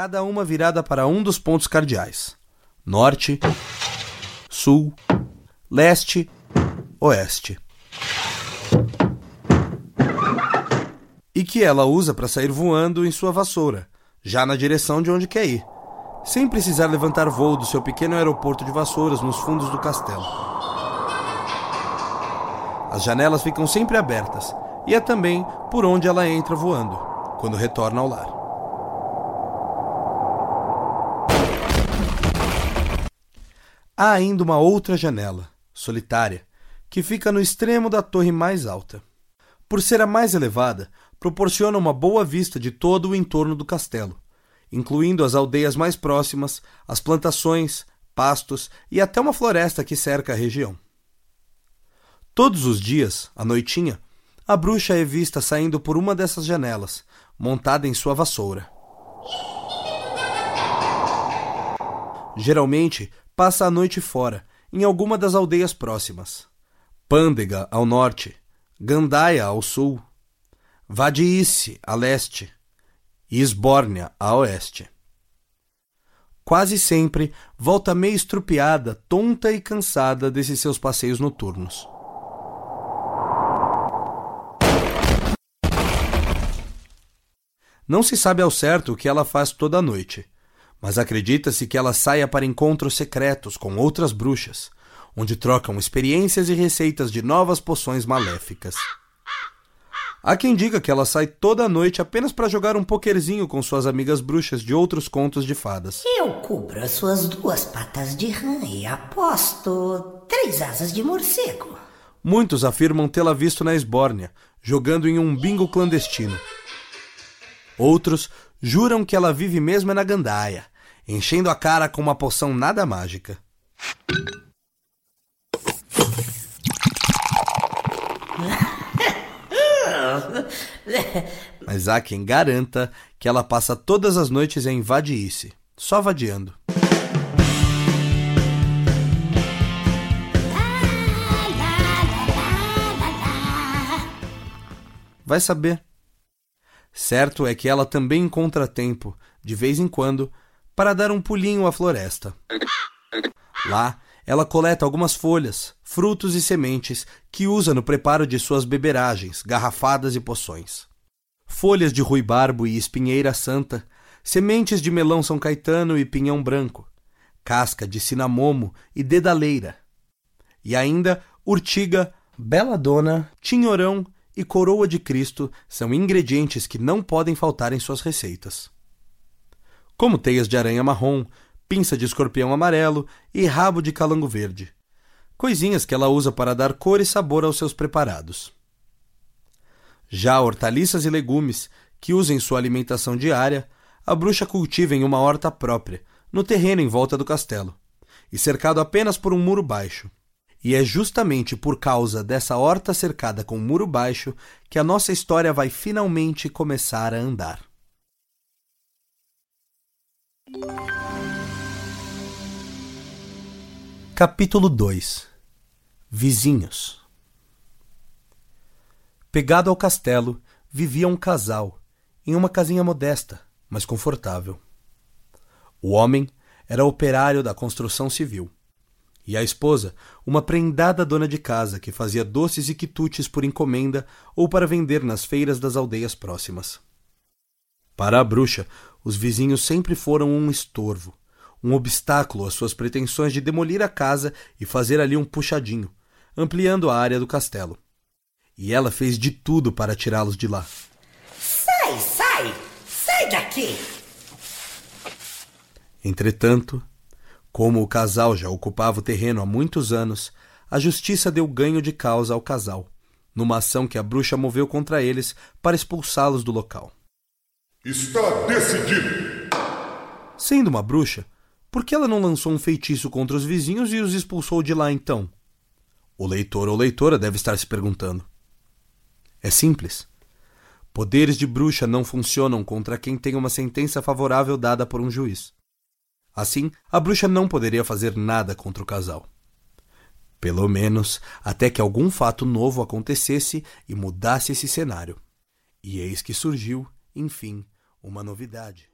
cada uma virada para um dos pontos cardeais: norte, sul, leste, oeste. E que ela usa para sair voando em sua vassoura, já na direção de onde quer ir, sem precisar levantar voo do seu pequeno aeroporto de vassouras nos fundos do castelo. As janelas ficam sempre abertas, e é também por onde ela entra voando, quando retorna ao lar. Há ainda uma outra janela, solitária, que fica no extremo da torre mais alta. Por ser a mais elevada, proporciona uma boa vista de todo o entorno do castelo, incluindo as aldeias mais próximas, as plantações, pastos e até uma floresta que cerca a região. Todos os dias, à noitinha, a bruxa é vista saindo por uma dessas janelas, montada em sua vassoura. Geralmente, passa a noite fora, em alguma das aldeias próximas. Pândega, ao norte, Gandaia, ao sul, Vadiice, a leste, e Esbórnia, a oeste. Quase sempre volta meio estrupiada, tonta e cansada desses seus passeios noturnos. Não se sabe ao certo o que ela faz toda a noite, mas acredita-se que ela saia para encontros secretos com outras bruxas, onde trocam experiências e receitas de novas poções maléficas. Há quem diga que ela sai toda noite apenas para jogar um pokerzinho com suas amigas bruxas de outros contos de fadas. Eu cubro as suas duas patas de rã e aposto três asas de morcego. Muitos afirmam tê-la visto na Esbórnia, jogando em um bingo clandestino. Outros juram que ela vive mesmo na gandaia, enchendo a cara com uma poção nada mágica. Mas há quem garanta que ela passa todas as noites em vadiice, só vadiando. Vai saber. Certo é que ela também encontra tempo, de vez em quando, para dar um pulinho à floresta. Lá, ela coleta algumas folhas, frutos e sementes que usa no preparo de suas beberagens, garrafadas e poções. Folhas de ruibarbo e espinheira santa, sementes de melão São Caetano e pinhão branco, casca de cinamomo e dedaleira. E ainda urtiga, beladona, tinhorão e coroa de Cristo são ingredientes que não podem faltar em suas receitas. Como teias de aranha marrom, pinça de escorpião amarelo e rabo de calango verde. Coisinhas que ela usa para dar cor e sabor aos seus preparados. Já hortaliças e legumes, que usa em sua alimentação diária, a bruxa cultiva em uma horta própria, no terreno em volta do castelo, e cercado apenas por um muro baixo. E é justamente por causa dessa horta cercada com muro baixo que a nossa história vai finalmente começar a andar. Capítulo 2 Vizinhos Pegado ao castelo, vivia um casal, em uma casinha modesta, mas confortável. O homem era operário da construção civil e a esposa, uma prendada dona de casa que fazia doces e quitutes por encomenda ou para vender nas feiras das aldeias próximas. Para a bruxa, os vizinhos sempre foram um estorvo, um obstáculo às suas pretensões de demolir a casa e fazer ali um puxadinho, ampliando a área do castelo. E ela fez de tudo para tirá-los de lá. Sai, sai! Sai daqui! Entretanto, como o casal já ocupava o terreno há muitos anos, a justiça deu ganho de causa ao casal, numa ação que a bruxa moveu contra eles para expulsá-los do local. Está decidido! Sendo uma bruxa, por que ela não lançou um feitiço contra os vizinhos e os expulsou de lá então? O leitor ou leitora deve estar se perguntando. É simples. Poderes de bruxa não funcionam contra quem tem uma sentença favorável dada por um juiz. Assim, a bruxa não poderia fazer nada contra o casal. Pelo menos até que algum fato novo acontecesse e mudasse esse cenário. E eis que surgiu, enfim, uma novidade.